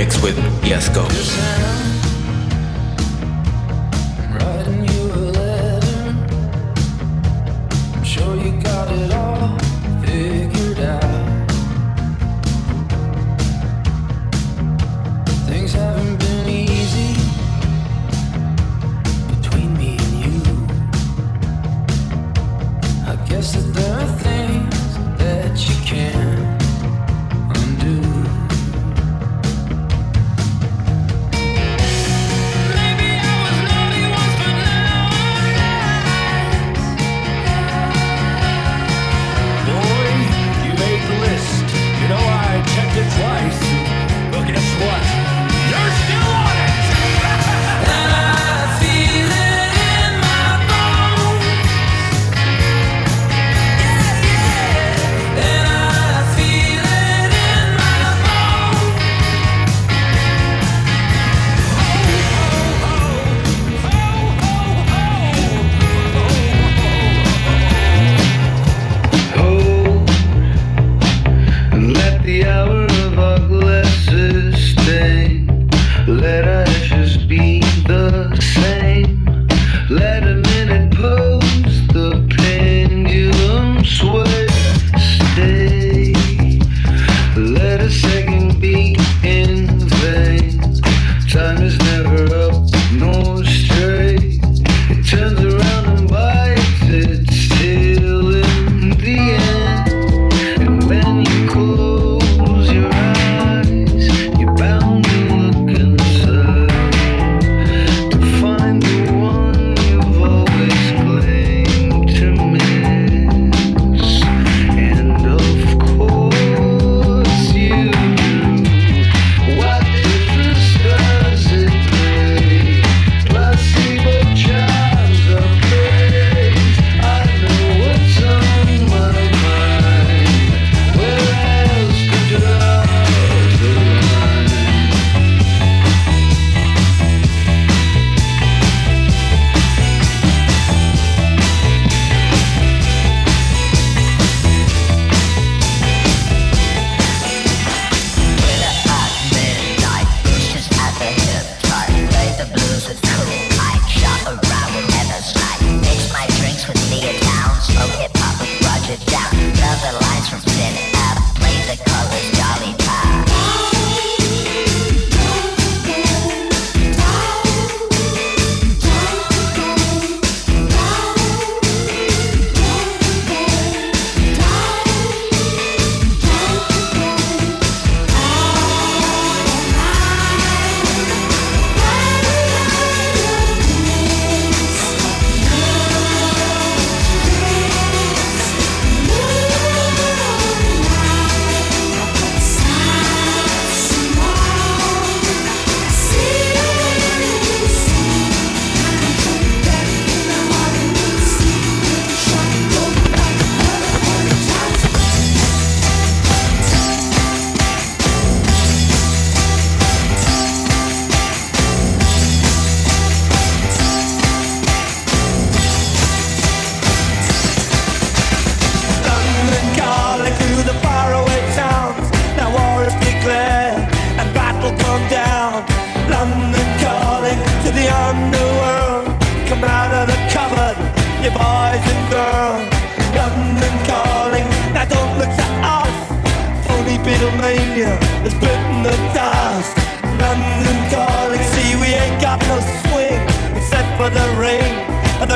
mix with Yes Go.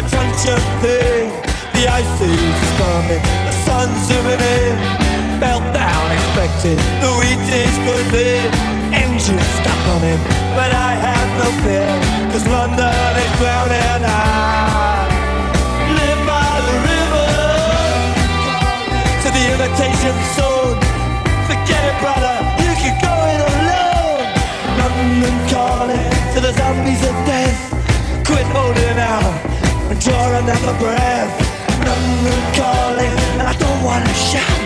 attention thing. The ice is coming, the sun's zooming in. Meltdown expected, the wheat is good thin. Engines stop on him, but I have no fear. Cause London is drowning. I live by the river to the imitation zone. Forget it, brother, you can go it alone. London calling to the zombies of death. Quit holding out draw another breath. Number calling, and I don't wanna shout.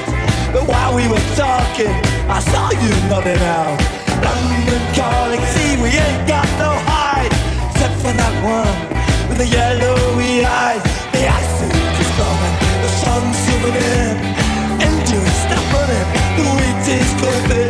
But while we were talking, I saw you nodding out. London calling, see we ain't got no hide Except for that one with the yellowy eyes The ice is coming, the sun's zooming in Engines stop running, the wheat is clipping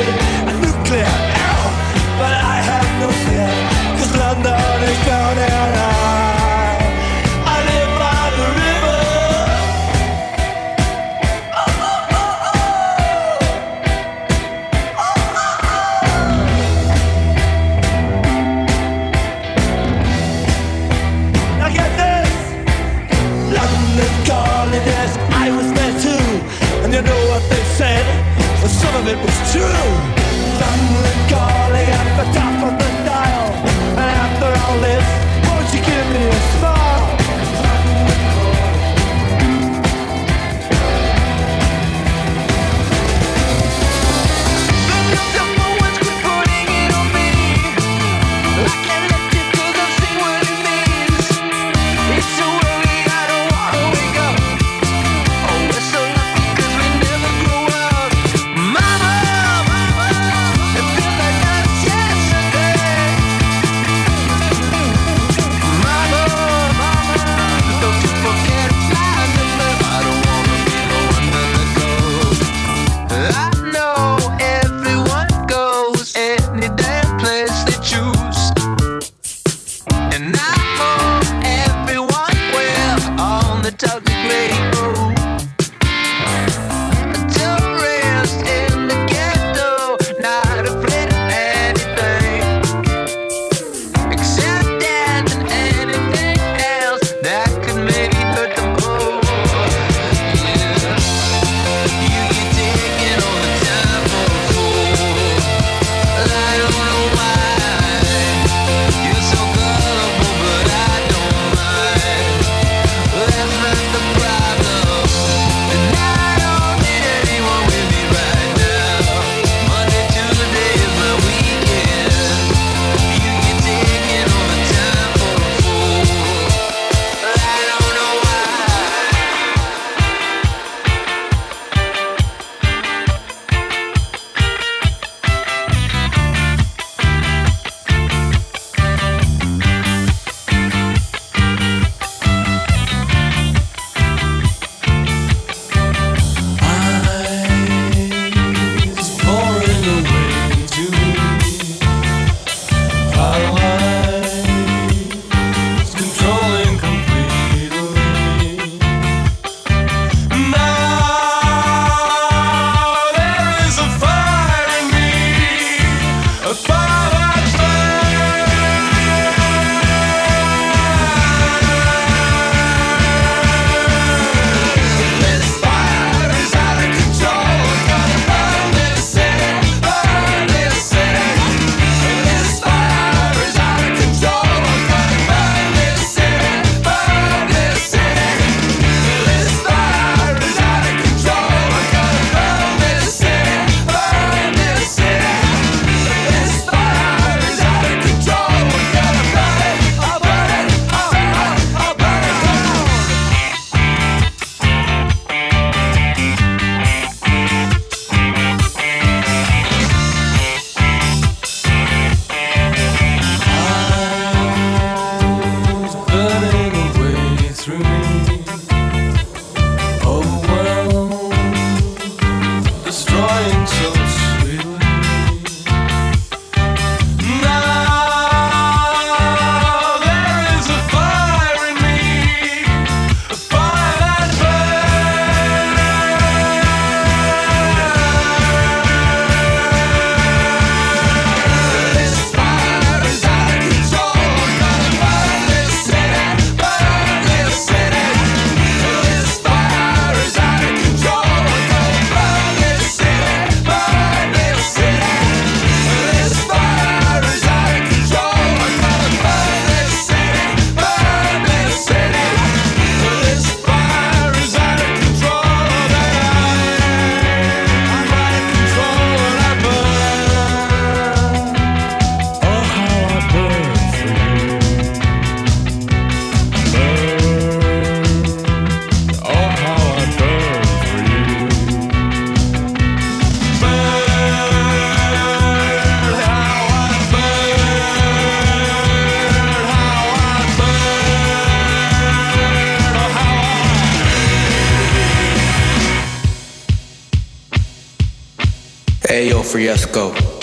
Friesco.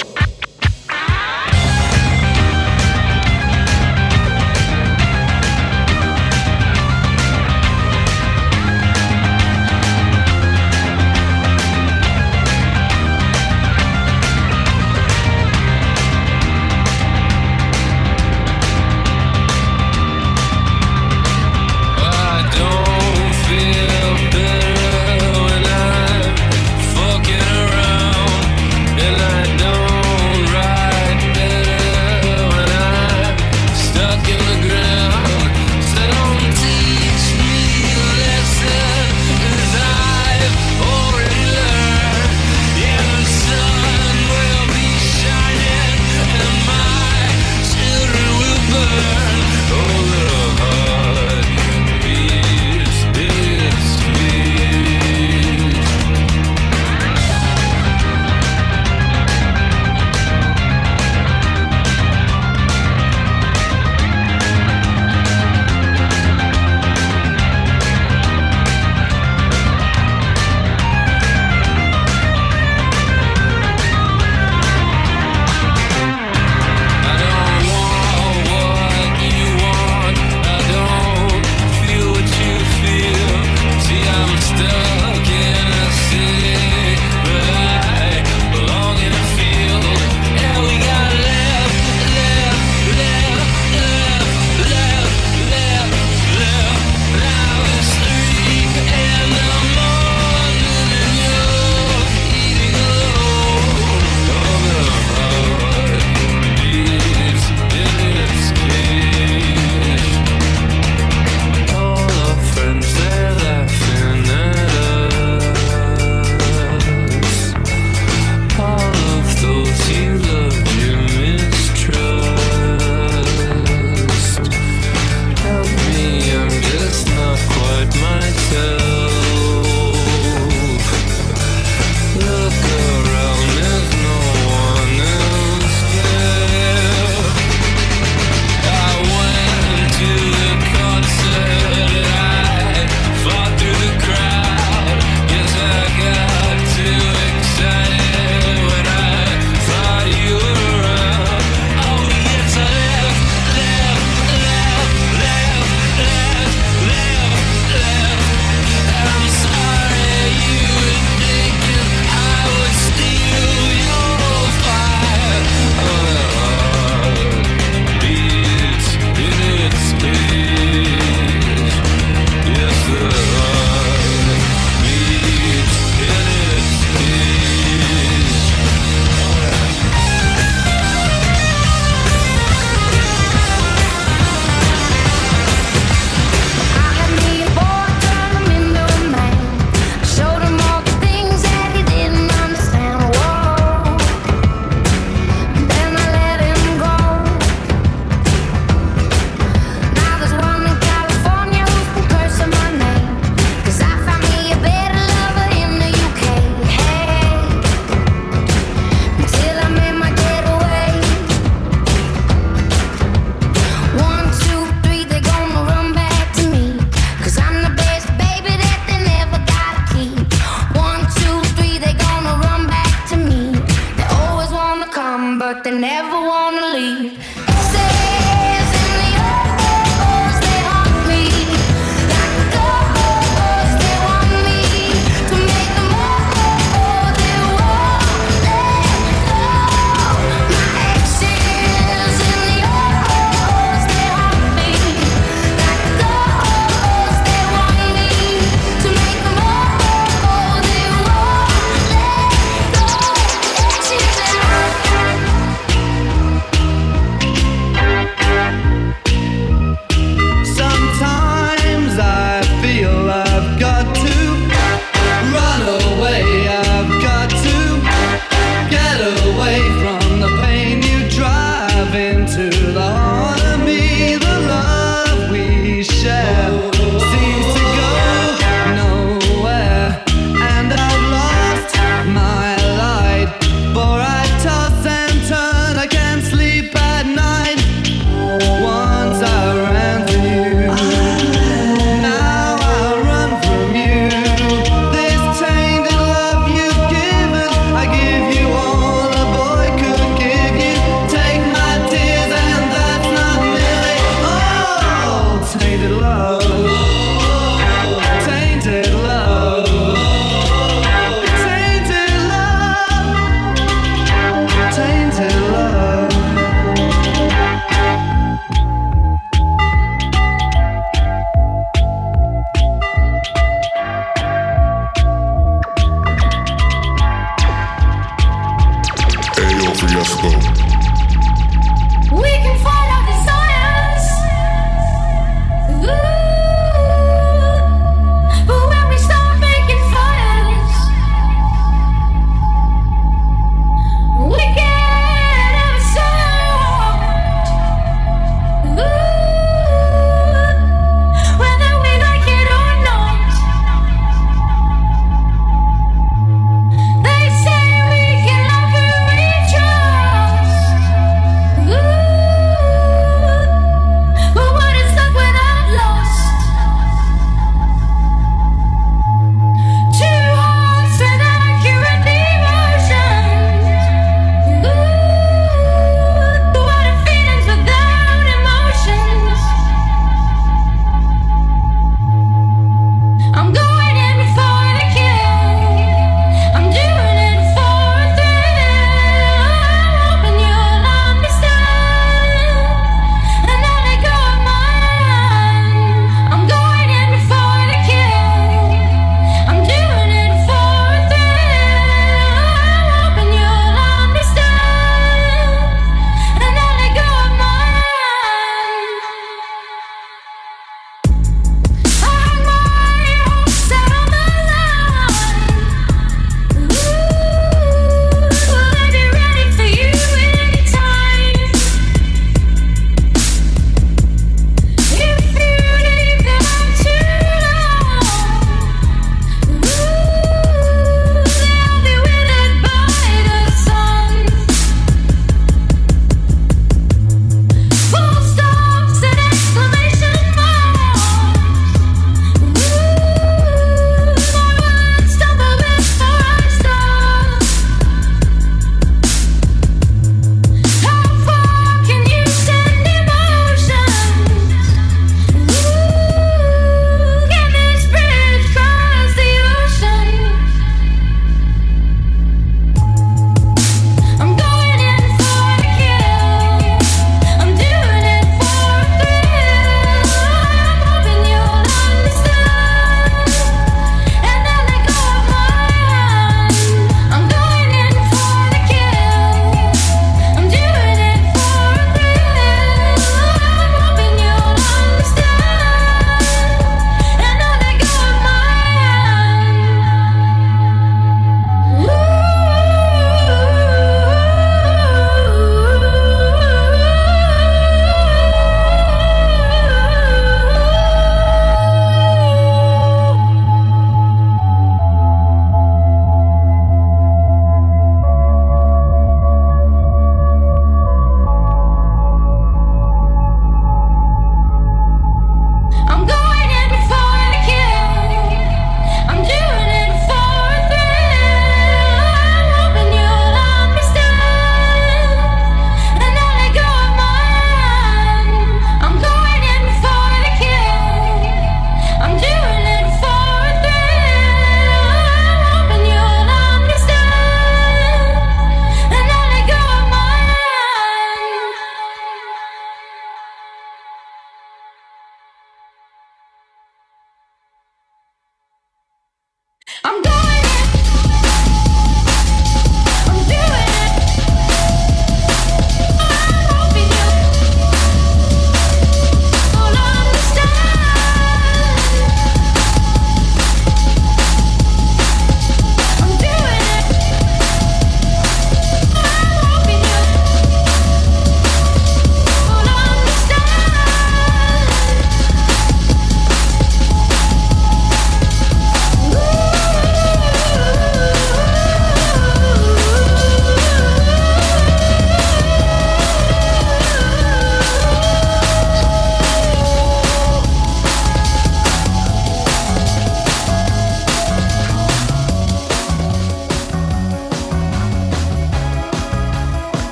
Love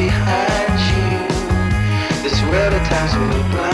behind you. This world at times will blind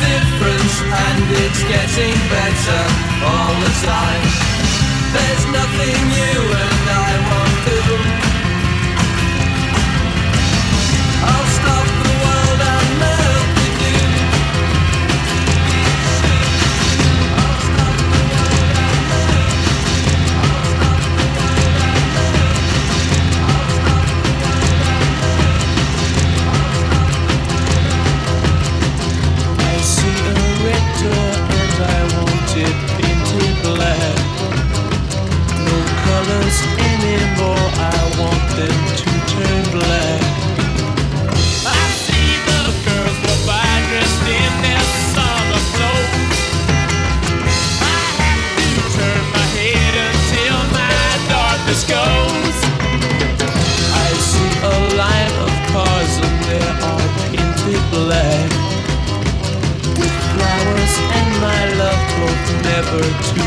difference and it's getting better all the time. There's nothing you and I won't do. to.